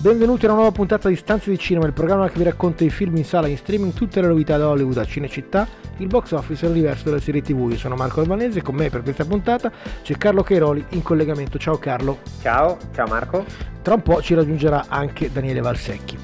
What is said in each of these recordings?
Benvenuti a una nuova puntata di Stanze di Cinema, il programma che vi racconta i film in sala in streaming, tutte le novità da Hollywood a Cinecittà, il box office e l'universo delle serie tv. Io sono Marco Albanese e con me per questa puntata c'è Carlo Cairoli in collegamento. Ciao Carlo. Ciao, ciao Marco. Tra un po' ci raggiungerà anche Daniele Valsecchi.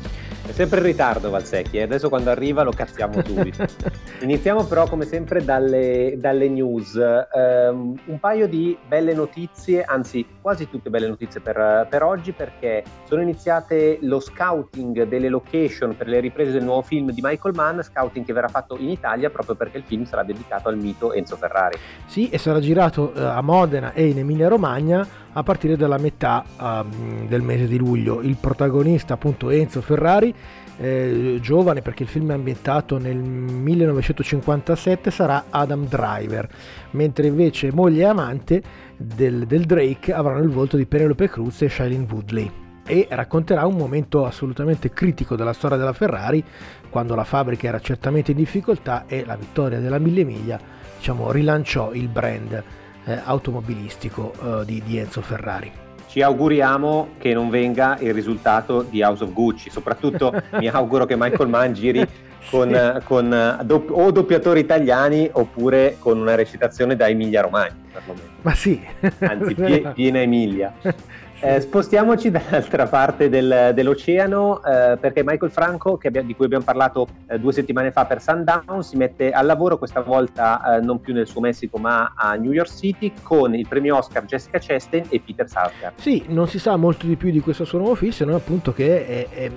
È sempre in ritardo Valsecchi, e eh. adesso quando arriva lo cazziamo subito. Iniziamo però come sempre dalle, dalle news. Um, un paio di belle notizie, anzi quasi tutte belle notizie per, per, oggi perché sono iniziate lo scouting delle location per le riprese del nuovo film di Michael Mann, scouting che verrà fatto in Italia proprio perché il film sarà dedicato al mito Enzo Ferrari. Sì, e sarà girato uh, a Modena e in Emilia Romagna a partire dalla metà um, del mese di luglio. Il protagonista appunto Enzo Ferrari, eh, giovane perché il film è ambientato nel 1957, sarà Adam Driver, mentre invece moglie e amante del, del Drake avranno il volto di Penelope Cruz e Shailene Woodley e racconterà un momento assolutamente critico della storia della Ferrari quando la fabbrica era certamente in difficoltà e la vittoria della mille miglia diciamo, rilanciò il brand eh, automobilistico eh, di, di Enzo Ferrari ci auguriamo che non venga il risultato di House of Gucci, soprattutto mi auguro che Michael Mann giri con, sì. con eh, do, o doppiatori italiani oppure con una recitazione da Emilia Romagna perlomeno. Ma sì, anzi pie, piena Emilia. Eh, spostiamoci dall'altra parte del, dell'oceano eh, perché Michael Franco, abbiamo, di cui abbiamo parlato eh, due settimane fa per Sundown, si mette al lavoro questa volta eh, non più nel suo Messico ma a New York City con il premio Oscar Jessica Chastain e Peter Sarsgaard. Sì, non si sa molto di più di questo suo nuovo film se non appunto che è, è,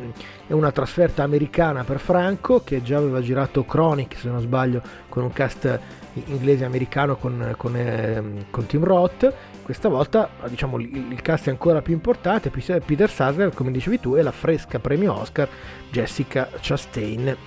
è, una trasferta americana per Franco che già aveva girato Chronic se non sbaglio con un cast inglese americano con, con, ehm, con Tim Roth questa volta diciamo, il, cast è ancora più importante, Peter Sarsgaard come dicevi tu e la fresca premio Oscar Jessica Chastain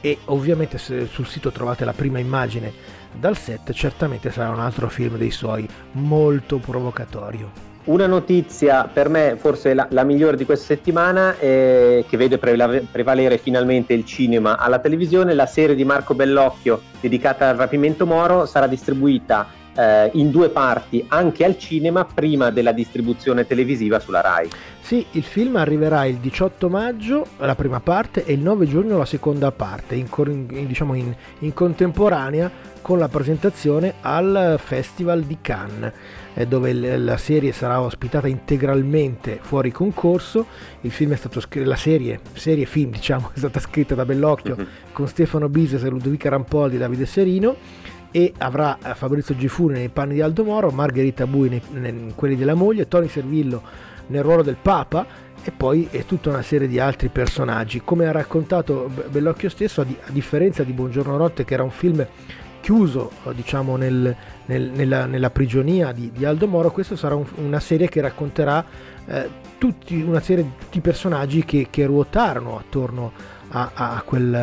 e ovviamente se sul sito trovate la prima immagine dal set certamente sarà un altro film dei suoi molto provocatorio. Una notizia per me forse la, la migliore di questa settimana è che vede prevalere finalmente il cinema alla televisione, la serie di Marco Bellocchio dedicata al rapimento Moro sarà distribuita eh, in due parti anche al cinema prima della distribuzione televisiva sulla RAI. Sì, il film arriverà il 18 maggio, la prima parte, e il 9 giugno la seconda parte, in, in, diciamo in, in contemporanea con la presentazione al Festival di Cannes dove la serie sarà ospitata integralmente fuori concorso. Il film è stato scritto, la serie, serie film diciamo, è stata scritta da Bellocchio uh-huh. con Stefano Bises, Ludovica Rampoldi e Davide Serino e avrà eh, Fabrizio Gifuni nei panni di Aldo Moro, Margherita Bui nei, nei, quelli della moglie, Tony Servillo nel ruolo del Papa e poi è tutta una serie di altri personaggi. Come ha raccontato Bellocchio stesso, a, di, a differenza di Buongiorno Notte, che era un film chiuso eh, diciamo, nel, nel, nella, nella, prigionia di, di, Aldo Moro, questa sarà un, una serie che racconterà eh, tutti, una serie di tutti i personaggi che, che ruotarono attorno a, a, quel,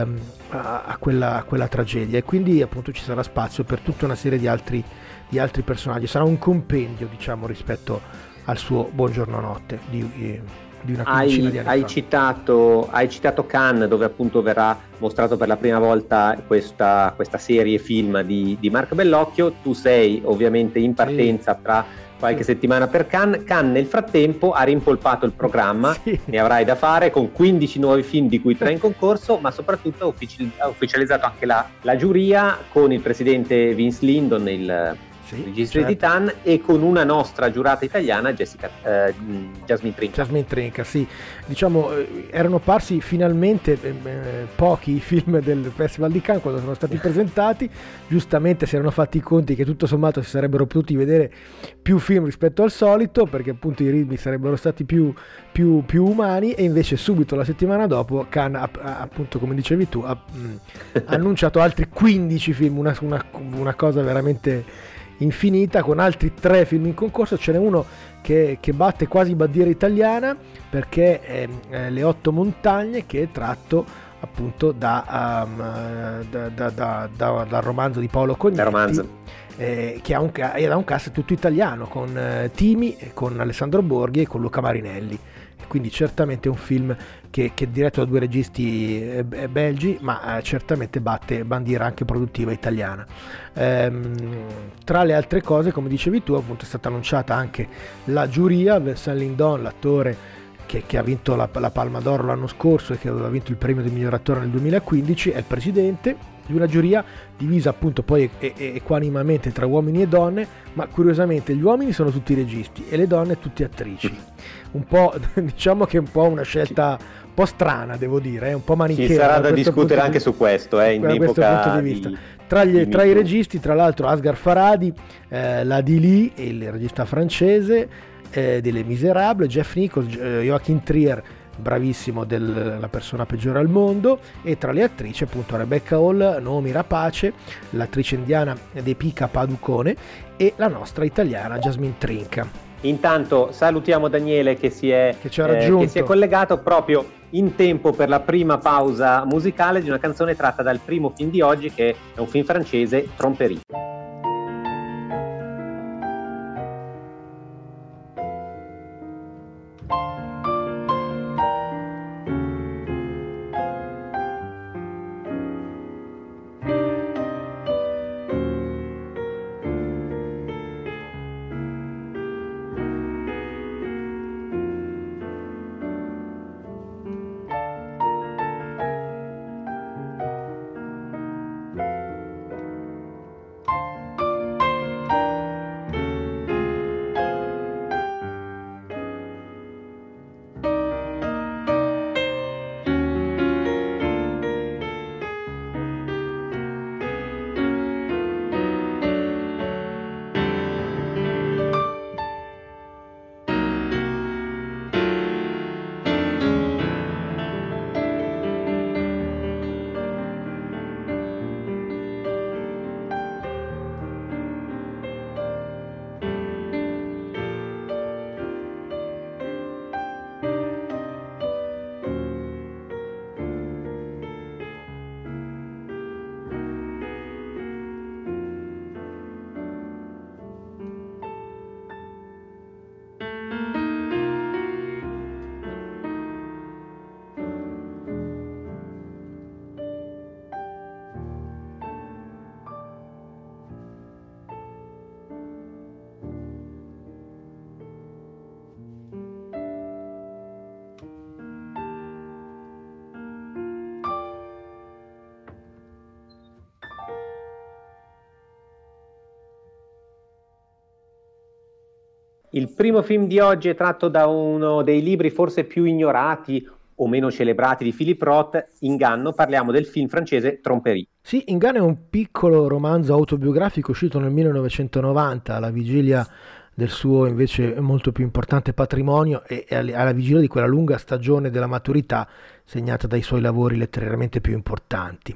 a, quella, a, quella, tragedia e quindi appunto ci sarà spazio per tutta una serie di altri, di altri personaggi. Sarà un compendio diciamo rispetto al suo Buongiorno Notte di, eh, di una hai, di hai citato, hai citato Cannes dove appunto verrà mostrato per la prima volta questa, questa serie film di, di Marco Bellocchio. Tu sei ovviamente in partenza sì. tra qualche settimana per Cannes. Cannes nel frattempo ha rimpolpato il programma, sì. ne avrai da fare con 15 nuovi film di cui 3 in concorso, ma soprattutto ha ufficializzato anche la, la giuria con il presidente Vince Lindon, il sì, registri certo. di Titan e con una nostra giurata italiana Jessica eh, Jasmine Trinca. Jasmine Trinca sì. Diciamo eh, erano parsi finalmente eh, eh, pochi film del Festival di Cannes quando sono stati presentati. Giustamente si erano fatti i conti che tutto sommato si sarebbero potuti vedere più film rispetto al solito perché appunto i ritmi sarebbero stati più, più, più umani e invece subito la settimana dopo Cannes appunto come dicevi tu ha, mh, ha annunciato altri 15 film una, una, una cosa veramente infinita con altri tre film in concorso, ce n'è uno che, che batte quasi bandiera italiana perché è eh, Le otto montagne che è tratto appunto da, um, da, da, dal romanzo di Paolo Cognetti eh, che ha un, era un cast tutto italiano con eh, Timi, con Alessandro Borghi e con Luca Marinelli quindi certamente è un film che, che, è diretto da due registi eh, belgi, ma eh, certamente batte bandiera anche produttiva italiana. Ehm, tra le altre cose, come dicevi tu, appunto è stata annunciata anche la giuria, Vincent Lindon, l'attore che, che, ha vinto la, la Palma d'Oro l'anno scorso e che aveva vinto il premio di miglior attore nel 2015, è il presidente di una giuria divisa appunto poi equanimamente tra uomini e donne, ma curiosamente gli uomini sono tutti registi e le donne tutte attrici. Un po', diciamo che è un po' una scelta un po' strana, devo dire, è un po' manichea. Ci sarà da, discutere anche di, su questo, eh, in da questo punto di vista. Di, tra, gli, tra i registi, tra l'altro, Asghar Faradi, eh, la Dili, il regista francese eh, delle Miserable, Jeff Nichols, eh, Joachim Trier bravissimo della persona peggiore al mondo e tra le attrici appunto Rebecca Hall, Naomi Rapace, l'attrice indiana De Pica Paducone e la nostra italiana Jasmine Trinca. Intanto salutiamo Daniele che si, è, che, eh, che si è collegato proprio in tempo per la prima pausa musicale di una canzone tratta dal primo film di oggi che è un film francese, Tromperie. Il primo film di oggi è tratto da uno dei libri forse più ignorati o meno celebrati di Philip Roth, Inganno, parliamo del film francese Tromperie. Sì, Inganno è un piccolo romanzo autobiografico uscito nel 1990 alla vigilia del suo invece molto più importante patrimonio e alla vigilia di quella lunga stagione della maturità segnata dai suoi lavori letterariamente più importanti.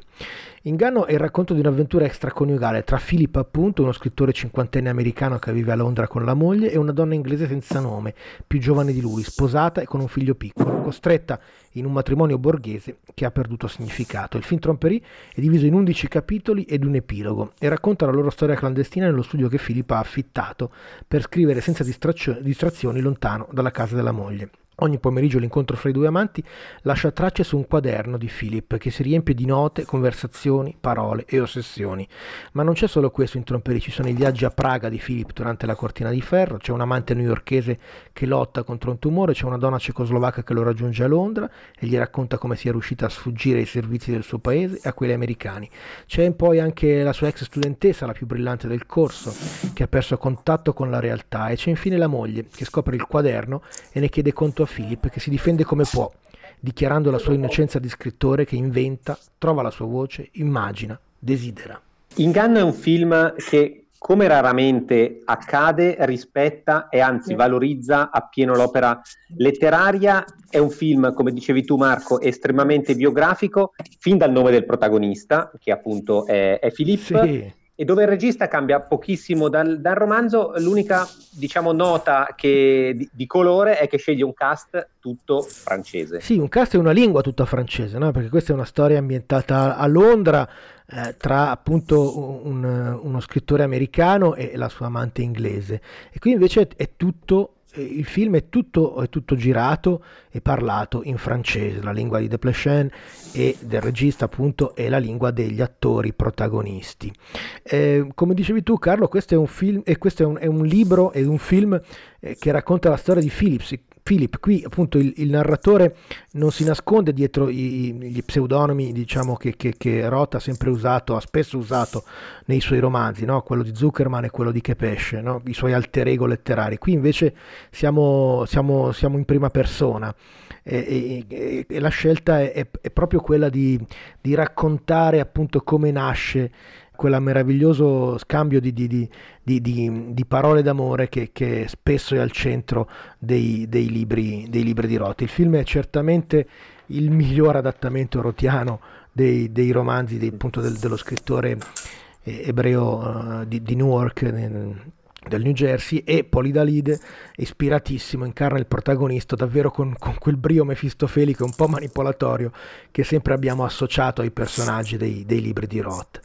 Inganno è il racconto di un'avventura extraconiugale tra Philip, appunto, uno scrittore cinquantenne americano che vive a Londra con la moglie, e una donna inglese senza nome, più giovane di lui, sposata e con un figlio piccolo, costretta in un matrimonio borghese che ha perduto significato. Il film Tromperie è diviso in 11 capitoli ed un epilogo e racconta la loro storia clandestina nello studio che Philip ha affittato per scrivere senza distrazioni lontano dalla casa della moglie. Ogni pomeriggio l'incontro fra i due amanti lascia tracce su un quaderno di Philip che si riempie di note, conversazioni, parole e ossessioni. Ma non c'è solo questo in Tromperi, ci sono i viaggi a Praga di Philip durante la cortina di ferro, c'è un amante newyorchese che lotta contro un tumore, c'è una donna cecoslovacca che lo raggiunge a Londra e gli racconta come sia riuscita a sfuggire ai servizi del suo paese e a quelli americani. C'è poi anche la sua ex studentessa, la più brillante del corso, che ha perso contatto con la realtà e c'è infine la moglie che scopre il quaderno e ne chiede conto a Philip che si difende come può, dichiarando la sua innocenza di scrittore che inventa, trova la sua voce, immagina, desidera. Inganno è un film che, come raramente accade, rispetta e anzi valorizza appieno l'opera letteraria. È un film, come dicevi tu Marco, estremamente biografico, fin dal nome del protagonista, che appunto è, è Philippe. Sì e dove il regista cambia pochissimo dal, dal romanzo, l'unica diciamo, nota che, di, di, colore è che sceglie un cast tutto francese. Sì, un cast è una lingua tutta francese, no? perché questa è una storia ambientata a Londra eh, tra appunto un, uno scrittore americano e la sua amante inglese. E qui invece è tutto il film è tutto, è tutto, girato e parlato in francese, la lingua di Desplechin e del regista appunto è la lingua degli attori protagonisti. Eh, come dicevi tu Carlo, questo è un film e questo è un, è un libro e un film eh, che racconta la storia di Philips, Philip, qui appunto il, il, narratore non si nasconde dietro i, gli pseudonimi diciamo, che, che, che, Roth ha sempre usato, ha spesso usato nei suoi romanzi, no? quello di Zuckerman e quello di Kepesce, no? i suoi alter ego letterari. Qui invece siamo, siamo, siamo in prima persona e, e, e la scelta è, è, proprio quella di, di raccontare appunto come nasce quel meraviglioso scambio di, di, di, di parole d'amore che, che, spesso è al centro dei, dei, libri, dei libri di Roth. Il film è certamente il miglior adattamento rotiano dei, dei romanzi del, dello scrittore eh, ebreo uh, di, Newark del New Jersey e Polidalide ispiratissimo incarna il protagonista davvero con, con, quel brio mefistofelico un po' manipolatorio che sempre abbiamo associato ai personaggi dei, dei libri di Roth.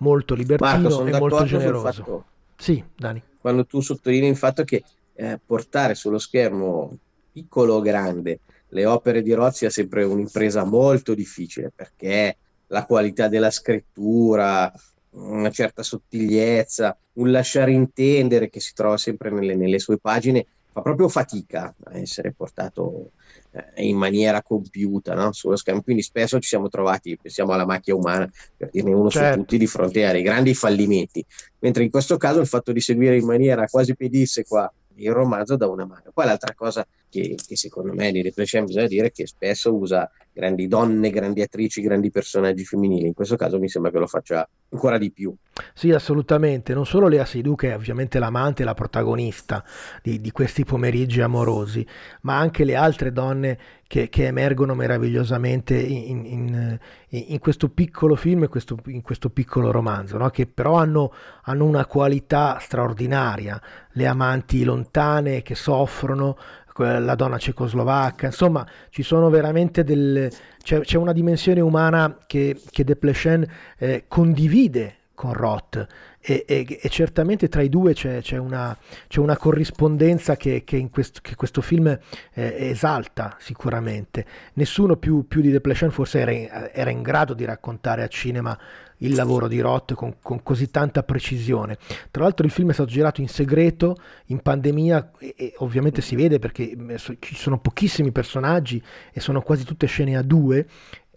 Molto libertino Marco, e molto generoso. fatto, sì Dani. Quando tu sottolinei il fatto che eh, portare sullo schermo piccolo o grande le opere di Roth sia sempre un'impresa molto difficile perché la qualità della scrittura una certa sottigliezza, un lasciare intendere che si trova sempre nelle, nelle sue pagine, fa proprio fatica a essere portato eh, in maniera compiuta no? sullo schermo. Quindi spesso ci siamo trovati, pensiamo alla macchia umana, per dirne uno certo. su tutti, di fronte a dei grandi fallimenti. Mentre in questo caso il fatto di seguire in maniera quasi pedissequa il romanzo da una mano. Poi l'altra cosa che, che secondo me di Desplechin bisogna dire che spesso usa grandi donne, grandi attrici, grandi personaggi femminili. In questo caso mi sembra che lo faccia ancora di più. Sì, assolutamente. Non solo Lea Seydoux, che è ovviamente l'amante e la protagonista di, di, questi pomeriggi amorosi, ma anche le altre donne che, che emergono meravigliosamente in, in, in, questo piccolo film e in questo piccolo romanzo, no? che però hanno, hanno una qualità straordinaria. Le amanti lontane che soffrono, la donna cecoslovacca, insomma ci sono veramente delle... c'è, c'è una dimensione umana che, che Desplechin eh, condivide con Roth e, e, e, certamente tra i due c'è, c'è, una, c'è una, corrispondenza che, che, questo, che questo, film eh, esalta sicuramente. Nessuno più, più di Desplechin forse era, era, in grado di raccontare a cinema il lavoro di Roth con, con, così tanta precisione. Tra l'altro il film è stato girato in segreto, in pandemia, e, e ovviamente si vede perché eh, ci sono pochissimi personaggi e sono quasi tutte scene a due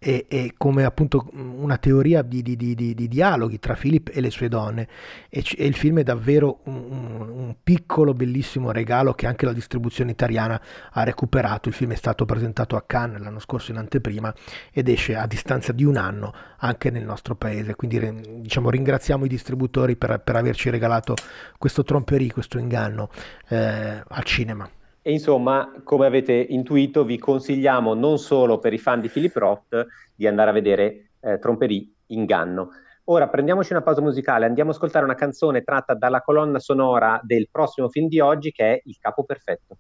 e, e, come appunto una teoria di, di, di, di, dialoghi tra Philip e le sue donne. E, e il film è davvero un, un, piccolo bellissimo regalo che anche la distribuzione italiana ha recuperato. Il film è stato presentato a Cannes l'anno scorso in anteprima ed esce a distanza di un anno anche nel nostro paese. Quindi diciamo ringraziamo i distributori per, per averci regalato questo tromperie questo inganno eh, al cinema e insomma, come avete intuito, vi consigliamo non solo per i fan di Philip Roth di andare a vedere eh, Tromperie Inganno. Ora prendiamoci una pausa musicale, andiamo a ascoltare una canzone tratta dalla colonna sonora del prossimo film di oggi che è Il capo perfetto.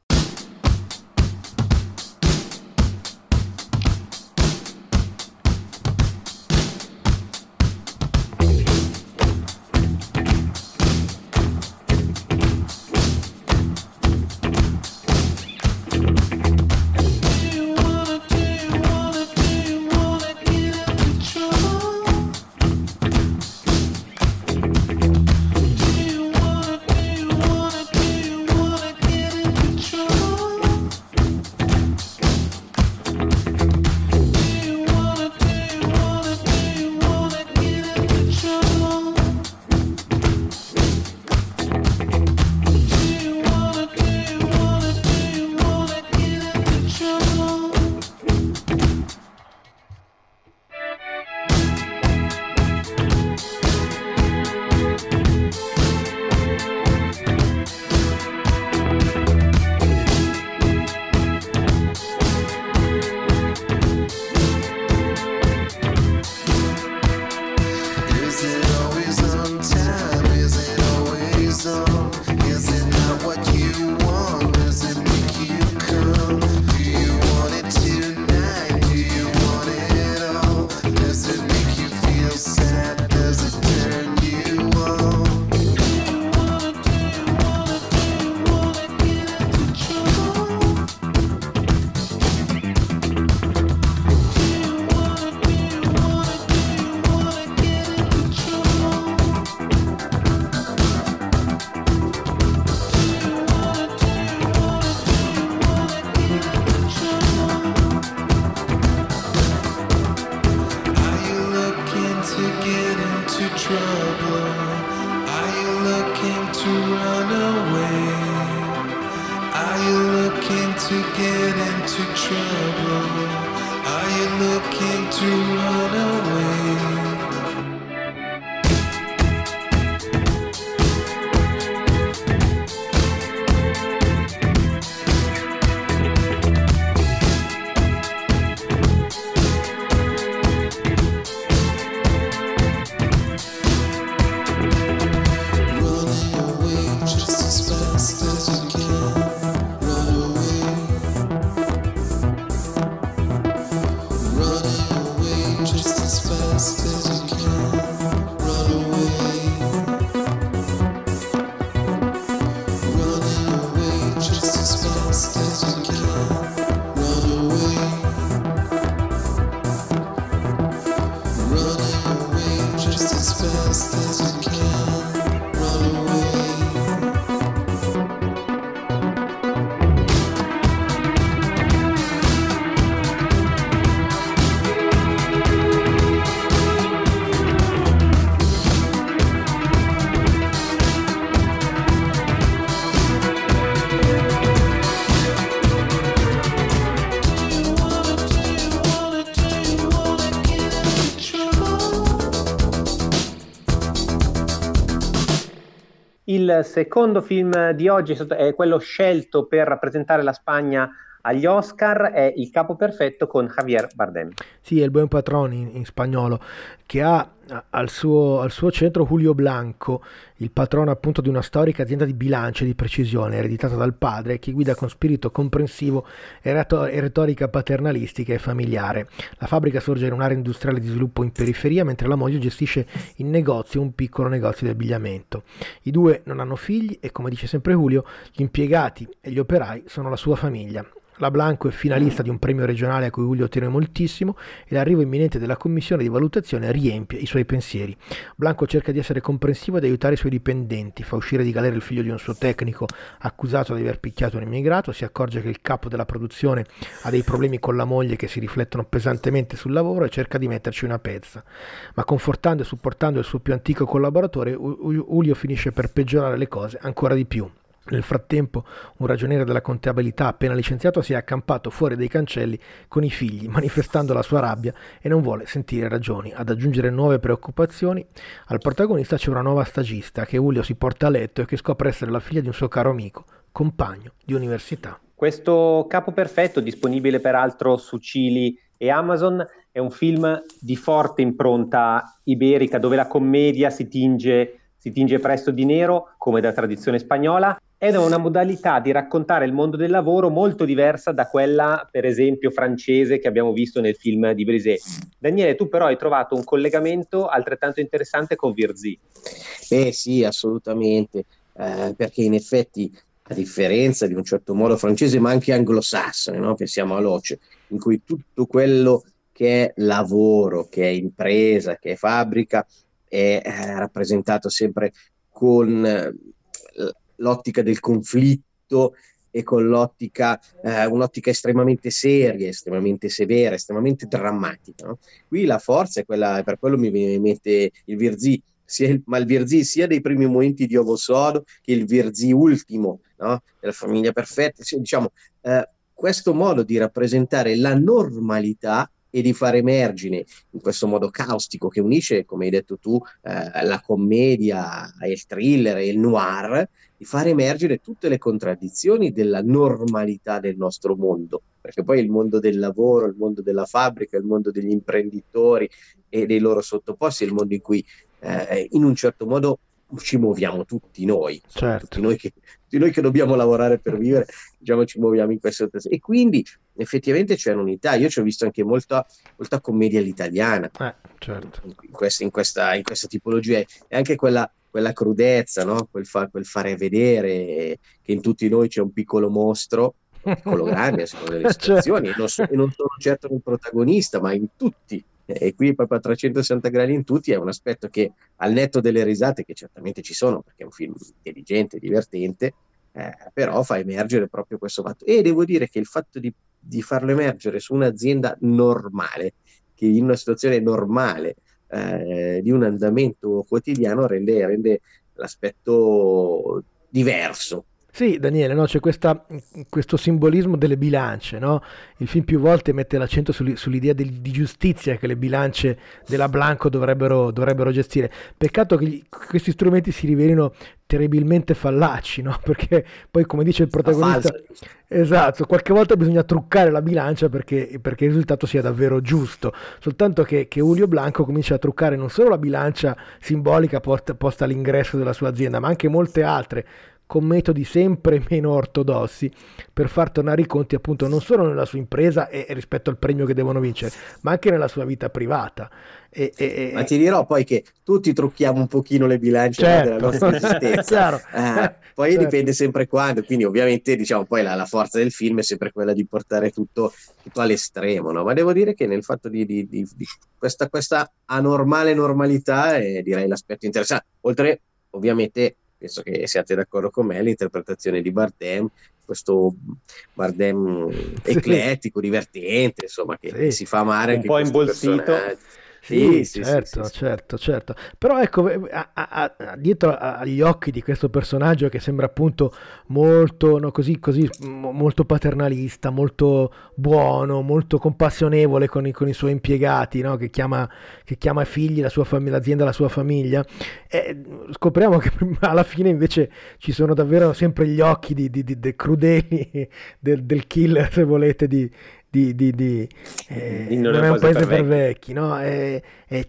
just as best as you can. Secondo film di oggi è quello scelto per rappresentare la Spagna agli Oscar è Il capo perfetto con Javier Bardem. Sì, è il buen patrón in, in spagnolo, che ha al suo, al suo, centro Julio Blanco, il patrono appunto di una storica azienda di bilancio e di precisione ereditata dal padre, che guida con spirito comprensivo e retorica paternalistica e familiare. La fabbrica sorge in un'area industriale di sviluppo in periferia, mentre la moglie gestisce in negozio un piccolo negozio di abbigliamento. I due non hanno figli e, come dice sempre Julio, gli impiegati e gli operai sono la sua famiglia. La Blanco è finalista di un premio regionale a cui Julio tiene moltissimo e l'arrivo imminente della commissione di valutazione riempie i suoi pensieri. Blanco cerca di essere comprensivo ed aiutare i suoi dipendenti, fa uscire di galera il figlio di un suo tecnico accusato di aver picchiato un immigrato, si accorge che il capo della produzione ha dei problemi con la moglie che si riflettono pesantemente sul lavoro e cerca di metterci una pezza. Ma confortando e supportando il suo più antico collaboratore, Julio finisce per peggiorare le cose ancora di più. Nel frattempo, un ragioniere della contabilità appena licenziato si è accampato fuori dai cancelli con i figli, manifestando la sua rabbia e non vuole sentire ragioni. Ad aggiungere nuove preoccupazioni, al protagonista c'è una nuova stagista che Julio si porta a letto e che scopre essere la figlia di un suo caro amico, compagno di università. Questo capo perfetto, disponibile peraltro su Cili e Amazon, è un film di forte impronta iberica dove la commedia si tinge, si tinge presto di nero, come da tradizione spagnola, ed è una modalità di raccontare il mondo del lavoro molto diversa da quella, per esempio, francese che abbiamo visto nel film di Brisé. Daniele, tu però hai trovato un collegamento altrettanto interessante con Virzì. Eh sì, assolutamente, eh, perché in effetti, a differenza di un certo modo francese, ma anche anglosassone, no? pensiamo all'OCE, in cui tutto quello che è lavoro, che è impresa, che è fabbrica, è eh, rappresentato sempre con eh, l'ottica del conflitto e con l'ottica, eh, un'ottica estremamente seria, estremamente severa, estremamente drammatica. No? Qui la forza è quella, per quello mi mette il Virzì, sia il, ma il Virzì sia dei primi momenti di Ovo Sodo che il Virzì ultimo, no? della famiglia perfetta, cioè, diciamo, eh, questo modo di rappresentare la normalità e di far emergere in questo modo caustico che unisce, come hai detto tu, eh, la commedia, il thriller e il noir, di far emergere tutte le contraddizioni della normalità del nostro mondo, perché poi il mondo del lavoro, il mondo della fabbrica, il mondo degli imprenditori e dei loro sottoposti è il mondo in cui eh, in un certo modo ci muoviamo tutti noi, certo. tutti, noi che, tutti noi che dobbiamo lavorare per vivere, diciamo ci muoviamo in questo e quindi effettivamente c'è un'unità, io ci ho visto anche molta, molta commedia all'italiana eh, certo. in, questa, in, questa, in, questa, tipologia e anche quella, quella crudezza, no? quel, fa, quel, fare vedere che in tutti noi c'è un piccolo mostro piccolo grande a seconda delle certo. situazioni e, non so, e non sono certo nel protagonista ma in tutti e qui proprio a 360 gradi in tutti è un aspetto che al netto delle risate che certamente ci sono perché è un film intelligente, divertente, eh, però fa emergere proprio questo fatto. E devo dire che il fatto di, di farlo emergere su un'azienda normale, che in una situazione normale eh, di un andamento quotidiano rende, rende l'aspetto diverso Sì, Daniele, no? c'è questa, questo simbolismo delle bilance. No? Il film più volte mette l'accento sull'idea di, di, giustizia che le bilance della Blanco dovrebbero, dovrebbero gestire. Peccato che gli, questi strumenti si rivelino terribilmente fallaci, no? perché poi, come dice il protagonista, esatto, qualche volta bisogna truccare la bilancia perché, perché il risultato sia davvero giusto. Soltanto che, che Julio Blanco comincia a truccare non solo la bilancia simbolica posta, posta all'ingresso della sua azienda, ma anche molte altre con metodi sempre meno ortodossi per far tornare i conti appunto non solo nella sua impresa e rispetto al premio che devono vincere, ma anche nella sua vita privata. E, e, ma ti dirò poi che tutti trucchiamo un pochino le bilance certo. della nostra esistenza. eh, poi certo. dipende sempre quando, quindi ovviamente diciamo poi la, la, forza del film è sempre quella di portare tutto, tutto all'estremo, no? ma devo dire che nel fatto di, di, di, di questa, questa, anormale normalità è direi l'aspetto interessante, oltre ovviamente penso che siate d'accordo con me, l'interpretazione di Bardem, questo Bardem eclettico, divertente, insomma, che sì. si fa amare un po' imbolsito. Sì, sì, certo, sì, certo, certo. Però ecco, a, a, a, dietro agli occhi di questo personaggio che sembra appunto molto, no, così, così, molto paternalista, molto buono, molto compassionevole con i, con i suoi impiegati, no? che, chiama, che chiama figli la sua famiglia, l'azienda la sua famiglia, e scopriamo che alla fine invece ci sono davvero sempre gli occhi di, di, di, di crudeli del, del killer, se volete, di, di, di, di, eh, di non, non, è un paese per, per vecchi, no? è, è,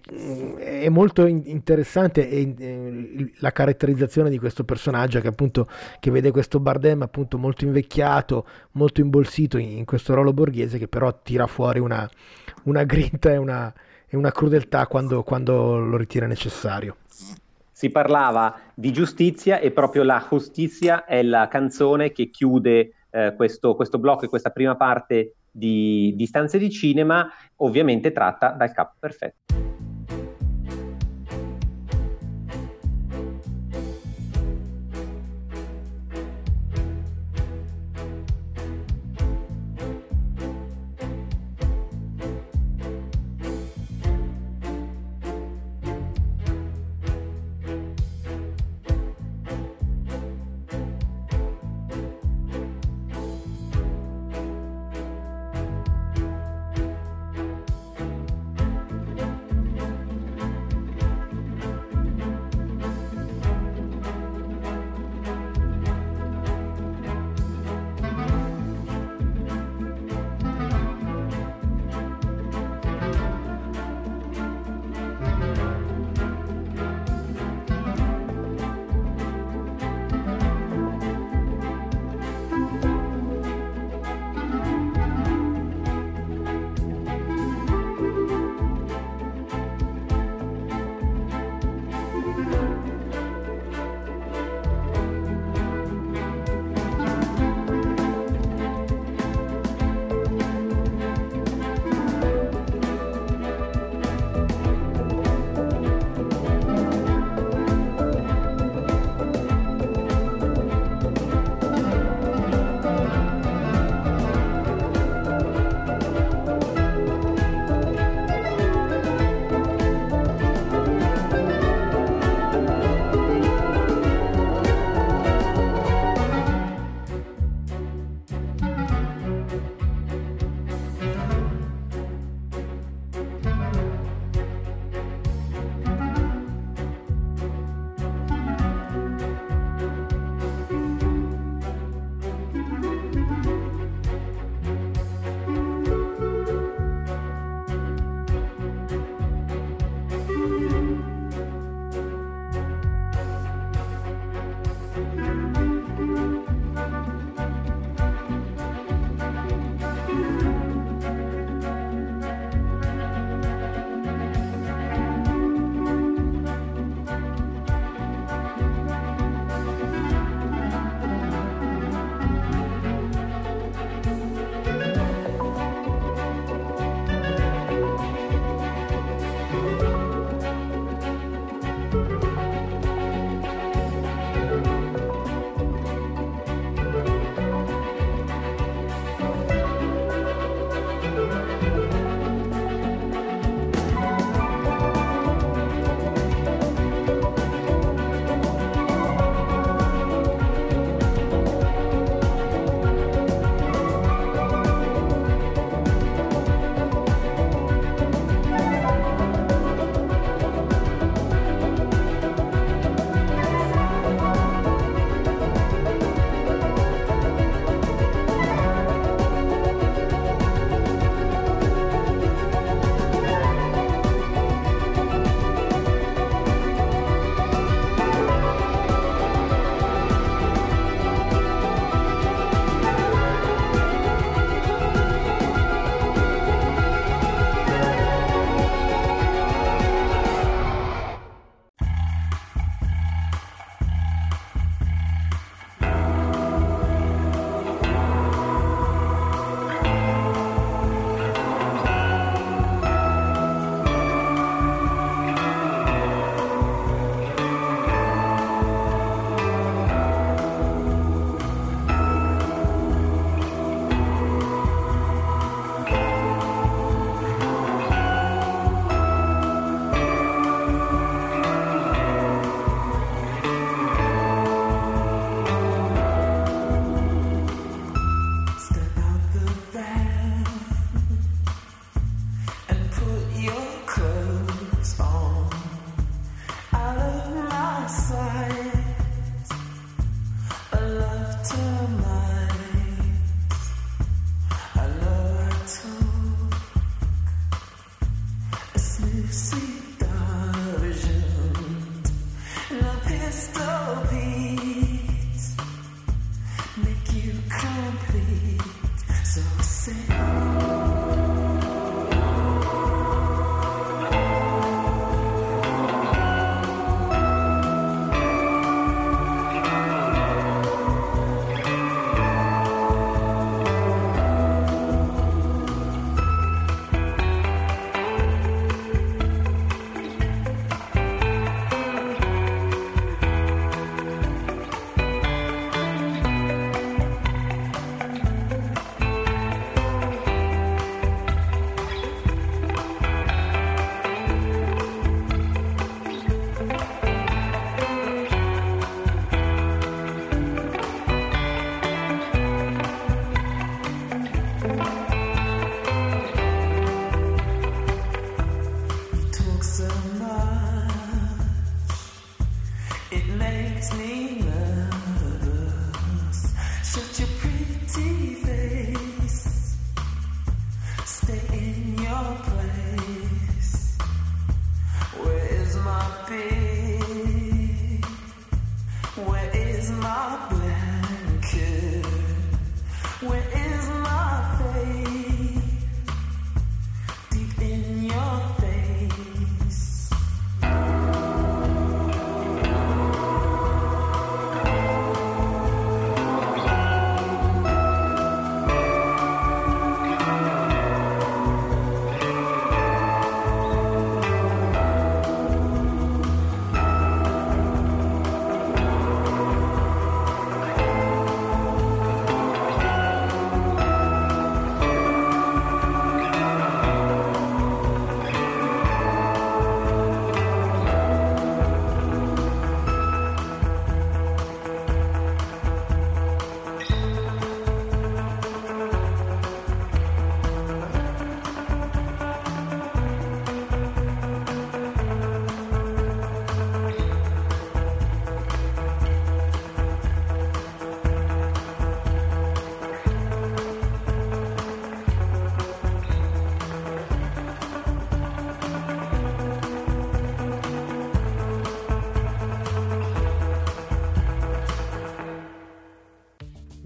è, molto interessante e, eh, la caratterizzazione di questo personaggio che appunto che vede questo Bardem appunto molto invecchiato, molto imbolsito in, in questo ruolo borghese che però tira fuori una, una grinta e una, e una crudeltà quando, quando lo ritiene necessario si parlava di giustizia e proprio la giustizia è la canzone che chiude eh, questo, questo blocco e questa prima parte di, di stanze di cinema, ovviamente tratta dal Cap Perfetto.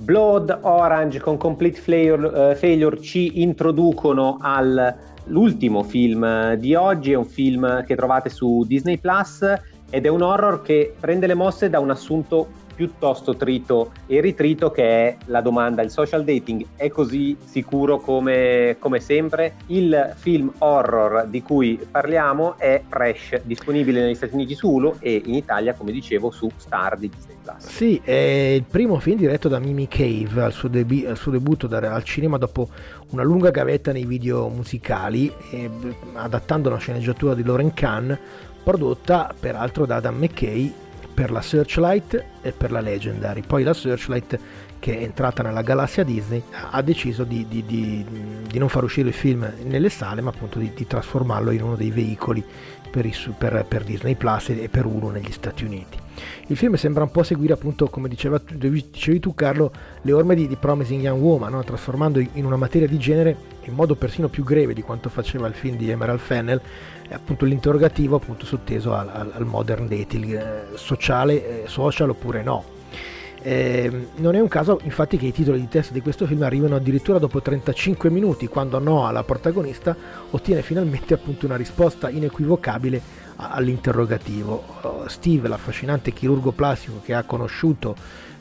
Blood Orange con Complete Failure, uh, Failure ci introducono all'ultimo film eh, di oggi, è un film che trovate su Disney Plus ed è un horror che prende le mosse da un assunto piuttosto trito e ritrito che è la domanda. Il social dating è così sicuro come, come sempre? Il film horror di cui parliamo è Fresh disponibile negli Stati Uniti su Hulu e in Italia come dicevo su Star di Disney Plus. Sì è il primo film diretto da Mimi Cave al suo, debi- al suo debutto da- al cinema dopo una lunga gavetta nei video musicali e, adattando la sceneggiatura di Lauren Kahn prodotta peraltro da Adam McKay per la Searchlight e per la Legendary. Poi la Searchlight, che è entrata nella galassia Disney, ha deciso di, di, di, di non far uscire il film nelle sale, ma appunto di, trasformarlo in uno dei veicoli per, il, per, per, Disney Plus e per Hulu negli Stati Uniti. Il film sembra un po' seguire, appunto, come diceva, dicevi tu, Carlo, le orme di, Promising Young Woman, no? trasformando in una materia di genere in modo persino più greve di quanto faceva il film di Emerald Fennel appunto l'interrogativo appunto sotteso al, al, al modern dating eh, sociale, eh, social oppure no. Eh, non è un caso infatti che i titoli di testa di questo film arrivano addirittura dopo 35 minuti quando Noah, la protagonista, ottiene finalmente appunto una risposta inequivocabile all'interrogativo. Oh, Steve, l'affascinante chirurgo plastico che ha conosciuto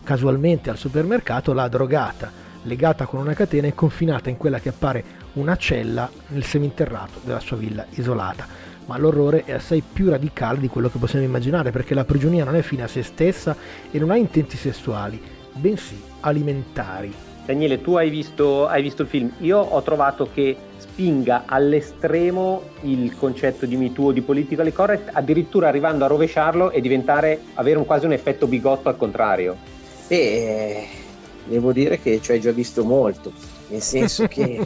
casualmente al supermercato, l'ha drogata, legata con una catena e confinata in quella che appare una cella nel seminterrato della sua villa isolata. Ma l'orrore è assai più radicale di quello che possiamo immaginare perché la prigionia non è fine a se stessa e non ha intenti sessuali, bensì alimentari. Daniele, tu hai visto, hai visto il film. Io ho trovato che spinga all'estremo il concetto di MeToo o di politically correct, addirittura arrivando a rovesciarlo e diventare, avere un, quasi un effetto bigotto al contrario. Beh, devo dire che ci hai già visto molto, nel senso che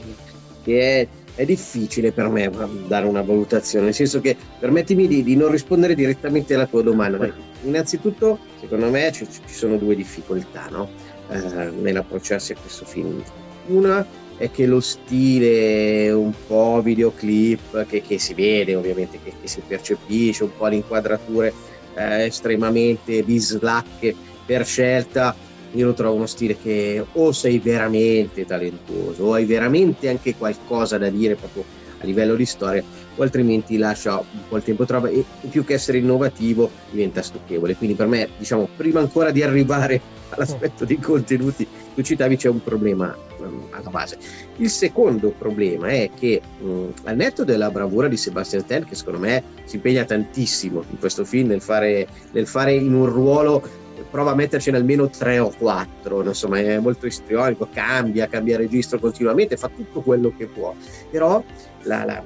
che è, è, difficile per me dare una valutazione, nel senso che permettimi di, di non rispondere direttamente alla tua domanda. Innanzitutto, secondo me ci, ci sono due difficoltà no? eh, nell'approcciarsi a questo film. Una è che lo stile un po' videoclip che, che si vede ovviamente, che, che, si percepisce, un po' le inquadrature eh, estremamente bislacche per scelta, io lo trovo uno stile che o sei veramente talentuoso o hai veramente anche qualcosa da dire proprio a livello di storia o altrimenti lascia un po' il tempo trova e più che essere innovativo diventa stucchevole. Quindi per me diciamo prima ancora di arrivare all'aspetto dei contenuti tu citavi c'è un problema um, alla base. Il secondo problema è che um, al netto della bravura di Sebastian Stan che secondo me si impegna tantissimo in questo film nel fare, nel fare in un ruolo prova a mettercene almeno tre o quattro, insomma è molto istrionico, cambia, cambia registro continuamente, fa tutto quello che può, però la, la,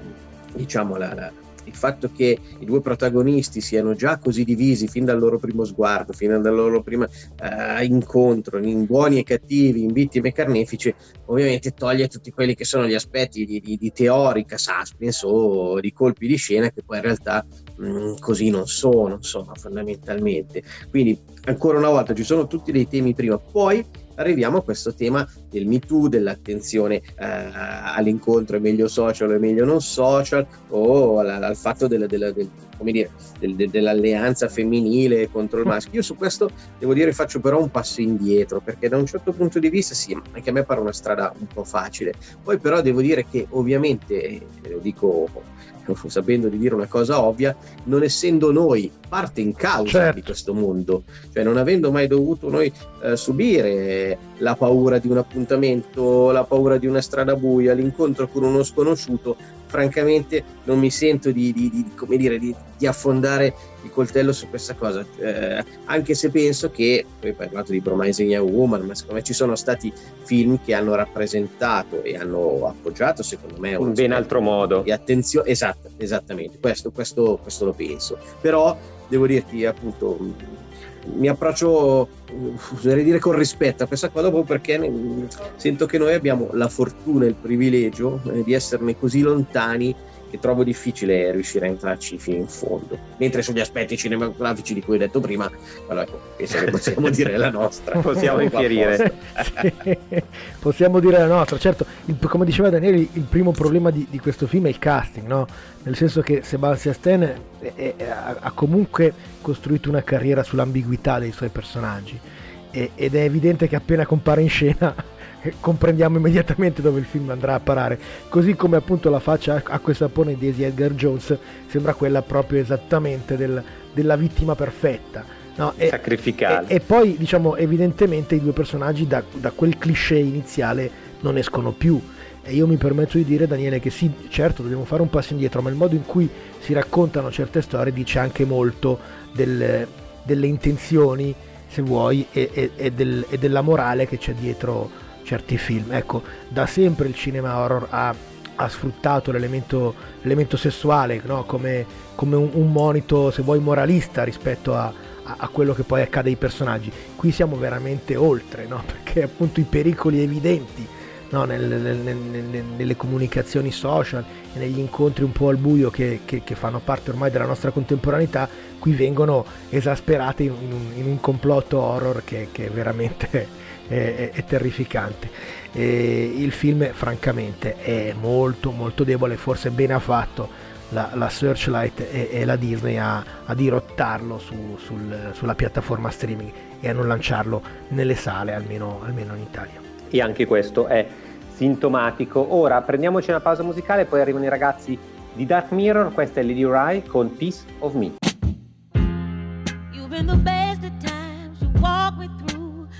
diciamo la, il fatto che i due protagonisti siano già così divisi fin dal loro primo sguardo, fin dal loro primo uh, incontro, in buoni e cattivi, in vittime e carnefici, ovviamente toglie tutti quelli che sono gli aspetti di, di, di teorica suspense o di colpi di scena che poi in realtà mm, così non sono, insomma, fondamentalmente. Quindi, ancora una volta, ci sono tutti dei temi prima, poi arriviamo a questo tema del Me Too, dell'attenzione eh, all'incontro è meglio social o è meglio non social, o al, al fatto della, della, del, dire, del, dell'alleanza femminile contro il maschio. Io su questo devo dire faccio però un passo indietro, perché da un certo punto di vista sì, anche a me pare una strada un po' facile. Poi però devo dire che ovviamente, lo dico sapendo di dire una cosa ovvia, non essendo noi parte in causa certo. di questo mondo, cioè non avendo mai dovuto noi eh, subire la paura di un appuntamento, la paura di una strada buia, l'incontro con uno sconosciuto, francamente non mi sento di, di, di, dire, di affondare il coltello su questa cosa, eh, anche se penso che, poi hai parlato di Promising Young Woman, ma secondo me ci sono stati film che hanno rappresentato e hanno appoggiato, secondo me, un ben altro modo. Di attenzione, esatto, esattamente, questo, questo, questo lo penso. Però devo dirti appunto mi approccio, oserei dire con rispetto a questa cosa proprio perché sento che noi abbiamo la fortuna e il privilegio eh, di esserne così lontani che trovo difficile riuscire a entrarci fino in fondo. Mentre sugli aspetti cinematografici di cui ho detto prima, allora, ecco, penso che possiamo dire la nostra. possiamo infierire. possiamo dire la nostra. Certo, il, come diceva Daniele, il primo problema di, di, questo film è il casting, no? Nel senso che Sebastian Stan è, è, ha comunque costruito una carriera sull'ambiguità dei suoi personaggi ed è evidente che appena compare in scena comprendiamo immediatamente dove il film andrà a parare. Così come appunto la faccia acqua e sapone di Edgar Jones sembra quella proprio esattamente del, della vittima perfetta. No, e. E, e, poi diciamo evidentemente i due personaggi da, da quel cliché iniziale non escono più. E io mi permetto di dire, Daniele, che sì, certo dobbiamo fare un passo indietro, ma il modo in cui si raccontano certe storie dice anche molto del, delle intenzioni, se vuoi, e, e, del, e della morale che c'è dietro certi film. Ecco, da sempre il cinema horror ha, ha sfruttato l'elemento, l'elemento sessuale no? come, come un, un, monito, se vuoi, moralista rispetto a, a, a, quello che poi accade ai personaggi. Qui siamo veramente oltre, no? perché appunto i pericoli evidenti no? nel, nel, nel, nelle comunicazioni social e negli incontri un po' al buio che, che, che, fanno parte ormai della nostra contemporaneità, qui vengono esasperate in, un, in un complotto horror che, che veramente è, è terrificante. E il film francamente è molto molto debole, forse bene ha fatto la, la Searchlight e, e, la Disney a, a dirottarlo su, sul, sulla piattaforma streaming e a non lanciarlo nelle sale, almeno, almeno in Italia. E anche questo è sintomatico. Ora prendiamoci una pausa musicale, poi arrivano i ragazzi di Dark Mirror, questa è Lady Rai con Piece of Me. You've been the best at times, you walk through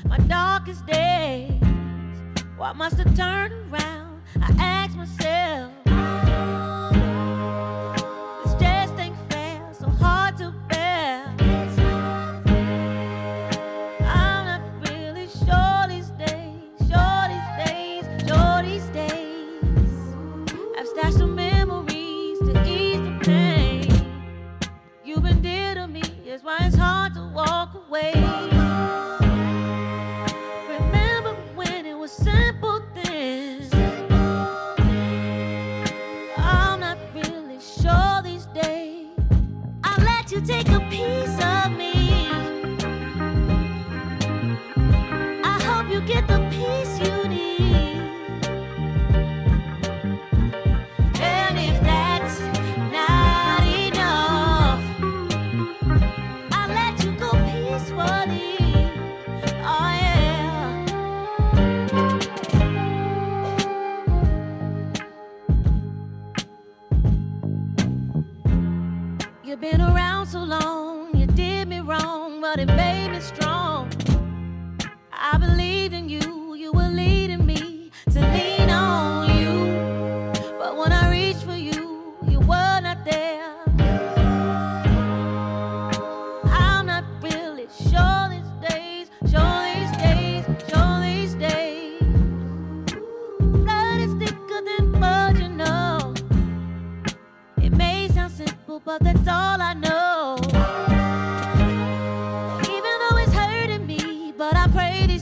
my darkest days. Why must I turn around? I ask myself.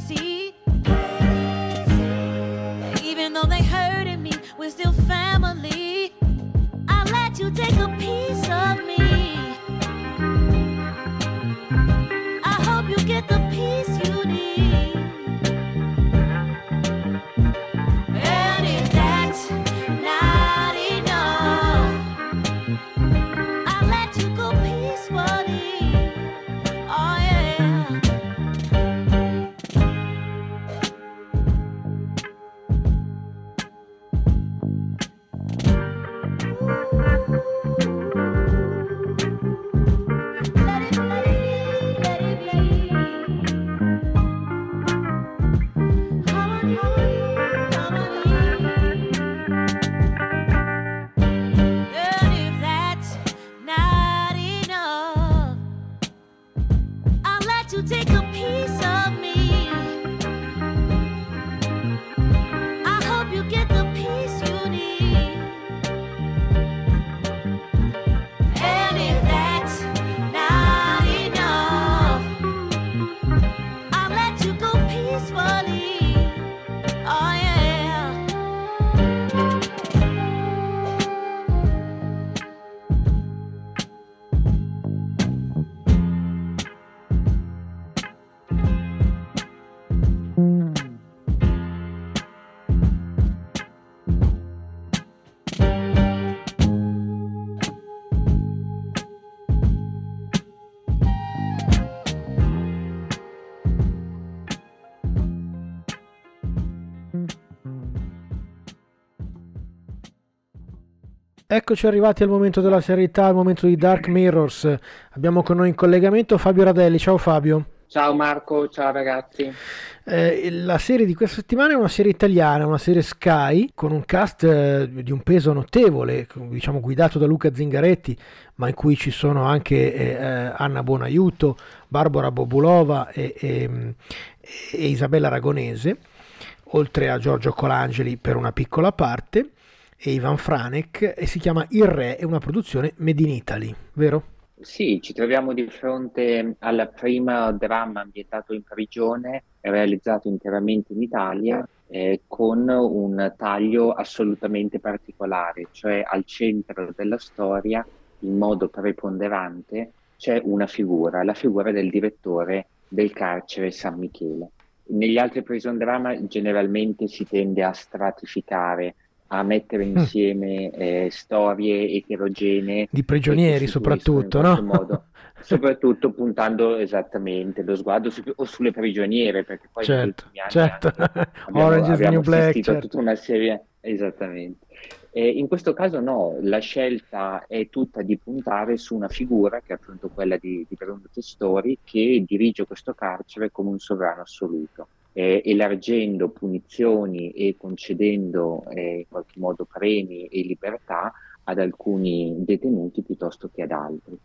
crazy. Even though they hurted me, we're still family. I let you take a piece. Eccoci arrivati al momento della serietà, al momento di Dark Mirrors. Abbiamo con noi in collegamento Fabio Radelli. Ciao Fabio. Ciao Marco, ciao ragazzi. Eh, la serie di questa settimana è una serie italiana, una serie Sky, con un cast eh, di un peso notevole, diciamo guidato da Luca Zingaretti, ma in cui ci sono anche eh, eh Anna Buonaiuto, Barbara Bobulova e, e, e Isabella Aragonese, oltre a Giorgio Colangeli per una piccola parte e Ivan Franek e si chiama Il Re, è una produzione Made in Italy, vero? Sì, ci troviamo di fronte al primo dramma ambientato in prigione, realizzato interamente in Italia, eh, con un taglio assolutamente particolare, cioè al centro della storia, in modo preponderante, c'è una figura, la figura del direttore del carcere San Michele. Negli altri prison drama generalmente si tende a stratificare a mettere mm. insieme eh, storie eterogenee. Di prigionieri soprattutto, no? Modo, soprattutto puntando esattamente lo sguardo su, o sulle prigioniere, perché poi certo, certo. abbiamo, Orange abbiamo New Black, certo. tutta una serie, esattamente. E in questo caso no, la scelta è tutta di puntare su una figura, che è appunto quella di, di Bruno Testori, che dirige questo carcere come un sovrano assoluto eh, elargendo punizioni e concedendo eh, in qualche modo premi e libertà ad alcuni detenuti piuttosto che ad altri.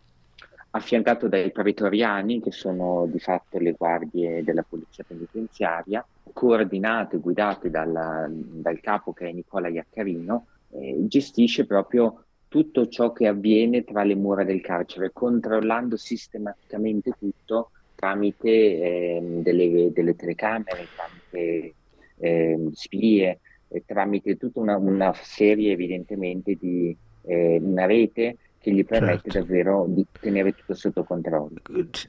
Affiancato dai pretoriani, che sono di fatto le guardie della polizia penitenziaria, coordinate e guidate dal, dal capo che è Nicola Iaccarino, eh, gestisce proprio tutto ciò che avviene tra le mura del carcere, controllando sistematicamente tutto tramite eh, delle, delle, telecamere, tramite eh, spie, tramite tutta una, una, serie evidentemente di eh, una rete che gli permette certo. davvero di tenere tutto sotto controllo.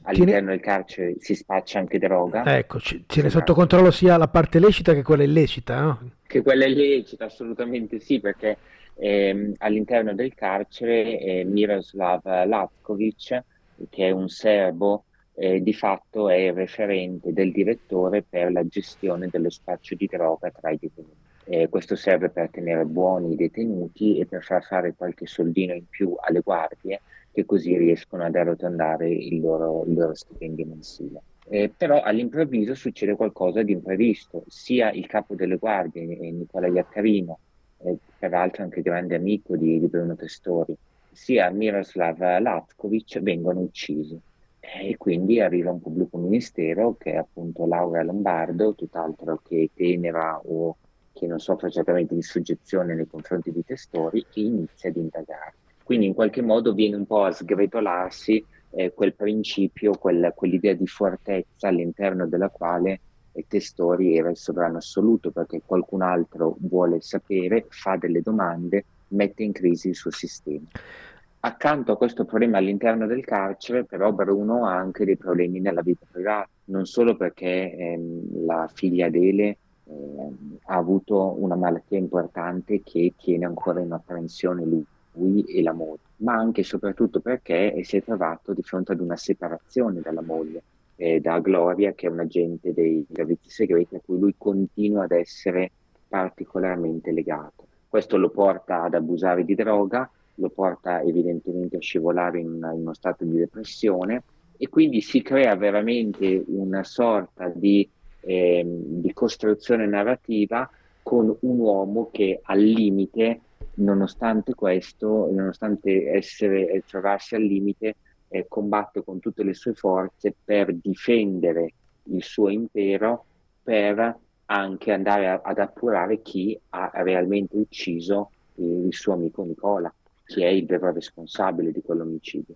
All'interno tiene... del carcere si spaccia anche droga. Ecco, ci, tiene sotto controllo sia la parte lecita che quella illecita, no? Che quella illecita, assolutamente sì, perché ehm, all'interno del carcere eh, Miroslav Latkovic, che è un serbo eh, di fatto è il referente del direttore per la gestione dello spaccio di droga tra i detenuti. Eh, questo serve per tenere buoni i detenuti e per far fare qualche soldino in più alle guardie che così riescono ad arrotondare il loro, il loro stipendio mensile. Eh, però all'improvviso succede qualcosa di imprevisto, sia il capo delle guardie, eh, Nicola Iaccarino, eh, peraltro anche grande amico di, di Bruno Testori, sia Miroslav Latkovic vengono uccisi e quindi arriva un pubblico ministero che è appunto Laura Lombardo, tutt'altro che tenera o che non soffre certamente di soggezione nei confronti di testori, che inizia ad indagare. Quindi in qualche modo viene un po' a sgretolarsi eh, quel principio, quel, quell'idea di fortezza all'interno della quale eh, Testori era il sovrano assoluto perché qualcun altro vuole sapere, fa delle domande, mette in crisi il suo sistema. Accanto a questo problema all'interno del carcere, però Bruno ha anche dei problemi nella vita privata, non solo perché ehm, la figlia Adele ehm, ha avuto una malattia importante che tiene ancora in apprensione lui, lui e la moglie, ma anche e soprattutto perché si è trovato di fronte ad una separazione dalla moglie, eh, da Gloria, che è un agente dei servizi segreti a cui lui continua ad essere particolarmente legato. Questo lo porta ad abusare di droga, lo porta evidentemente a scivolare in, in uno stato di depressione e quindi si crea veramente una sorta di, eh, di costruzione narrativa con un uomo che al limite, nonostante questo, nonostante essere, trovarsi al limite, eh, combatte con tutte le sue forze per difendere il suo impero, per anche andare a, ad appurare chi ha realmente ucciso il suo amico Nicola chi è il vero responsabile di quell'omicidio.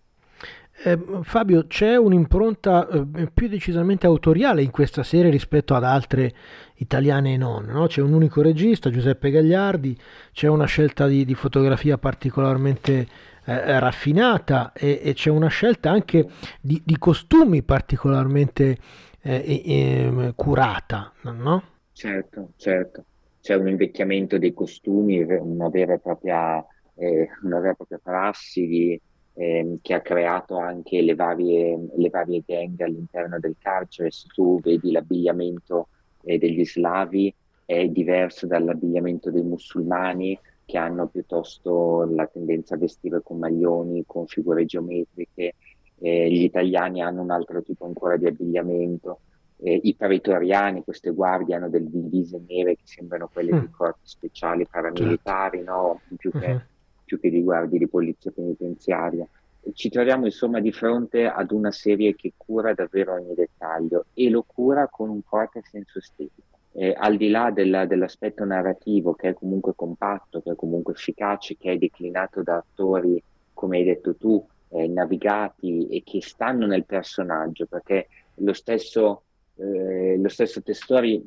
Eh, Fabio, c'è un'impronta eh, più decisamente autoriale in questa serie rispetto ad altre italiane e non, no? C'è un unico regista, Giuseppe Gagliardi, c'è una scelta di, di fotografia particolarmente eh, raffinata e, e, c'è una scelta anche di, di costumi particolarmente eh, curata, no? Certo, certo. C'è un invecchiamento dei costumi, una vera e propria eh, una vera e propria prassi di, eh, che ha creato anche le varie, le varie gang all'interno del carcere. Se tu vedi l'abbigliamento eh, degli slavi è diverso dall'abbigliamento dei musulmani, che hanno piuttosto la tendenza a vestire con maglioni, con figure geometriche, eh, gli italiani hanno un altro tipo ancora di abbigliamento, eh, i pretoriani, queste guardie hanno delle divise nere che sembrano quelle mm. dei corpi speciali paramilitari, certo. no? più, che, uh-huh. Più che di guardie di polizia penitenziaria. Ci troviamo insomma di fronte ad una serie che cura davvero ogni dettaglio e lo cura con un forte senso estetico. Eh, al di là della, dell'aspetto narrativo che è comunque compatto, che è comunque efficace, che è declinato da attori, come hai detto tu, eh, navigati e che stanno nel personaggio, perché lo stesso, eh, lo stesso Testori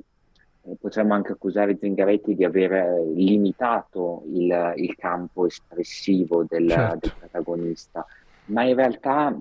potremmo anche accusare Zingaretti di aver limitato il, il campo espressivo del, certo. del, protagonista, ma in realtà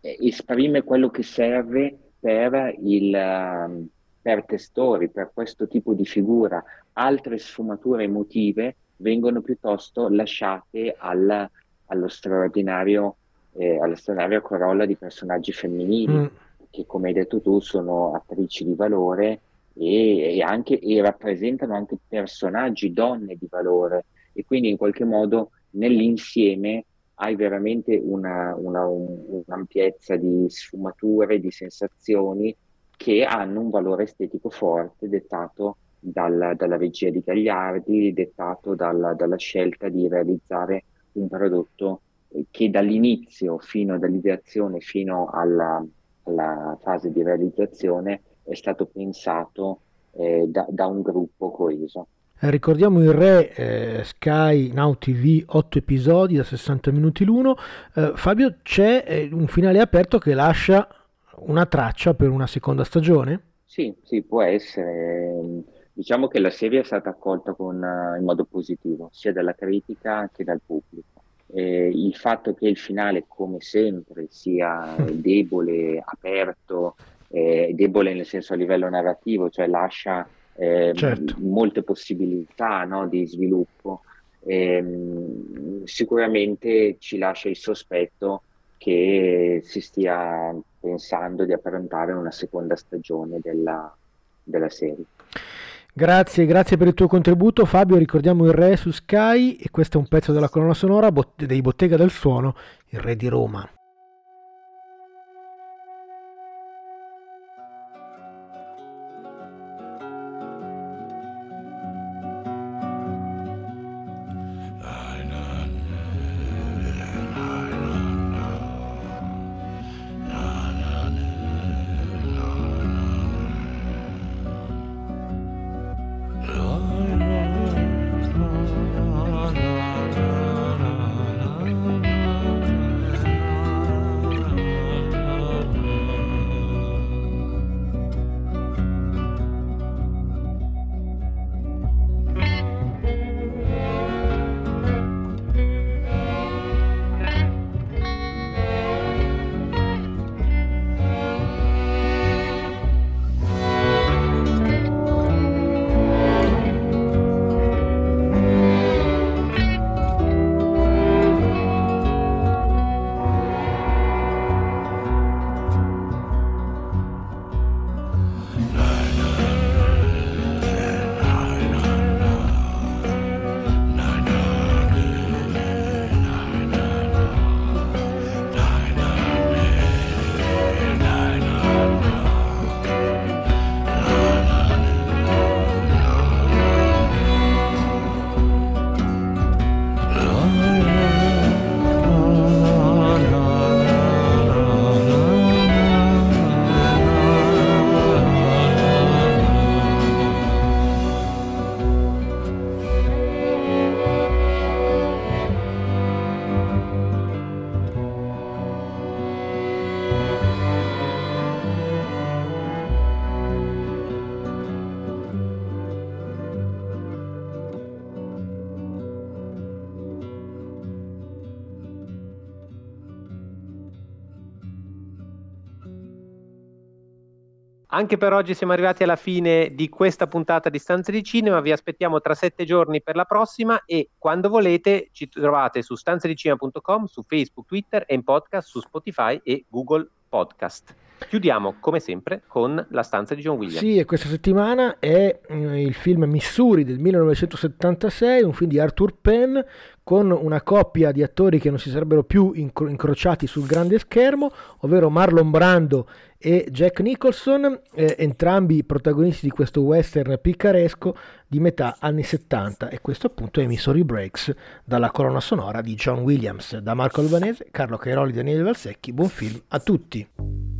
eh, esprime quello che serve per, il, per Testori, per questo tipo di figura. Altre sfumature emotive vengono piuttosto lasciate al, allo straordinario eh, alla straordinaria corolla di personaggi femminili mm. che come hai detto tu sono attrici di valore e, e, anche, e rappresentano anche personaggi, donne di valore. E quindi in qualche modo nell'insieme hai veramente una, una, un, un'ampiezza di sfumature, di sensazioni che hanno un valore estetico forte dettato dalla, dalla regia di Gagliardi, dettato dalla, dalla scelta di realizzare un prodotto che dall'inizio fino dall'ideazione fino alla, alla fase di realizzazione è stato pensato eh, da, da, un gruppo coeso. Eh, ricordiamo il Re eh, Sky Now TV 8 episodi da 60 minuti l'uno. Eh, Fabio, c'è eh, un finale aperto che lascia una traccia per una seconda stagione? Sì, sì, può essere. Diciamo che la serie è stata accolta con, in modo positivo, sia dalla critica che dal pubblico eh, il fatto che il finale, come sempre, sia debole, aperto, eh, debole nel senso a livello narrativo, cioè lascia eh, certo. molte possibilità no, di sviluppo, ehm, sicuramente ci lascia il sospetto che si stia pensando di approntare una seconda stagione della, della serie. Grazie, grazie per il tuo contributo Fabio, ricordiamo il re su Sky e questo è un pezzo della colonna sonora dei Bottega del Suono, il re di Roma. Anche per oggi siamo arrivati alla fine di questa puntata di Stanze di Cinema. Vi aspettiamo tra sette giorni per la prossima e quando volete ci trovate su stanzedicinema.com, su Facebook, Twitter e in podcast su Spotify e Google Podcast. Chiudiamo come sempre con La stanza di John Williams. Sì, e questa settimana è eh, il film Missouri del 1976, un film di Arthur Penn con una coppia di attori che non si sarebbero più incro- incrociati sul grande schermo, ovvero Marlon Brando e Jack Nicholson, eh, entrambi protagonisti di questo western picaresco di metà anni 70 e questo appunto è Missouri Breaks dalla colonna sonora di John Williams. Da Marco Albanese, Carlo Cairoli, Daniele Valsecchi, buon film a tutti!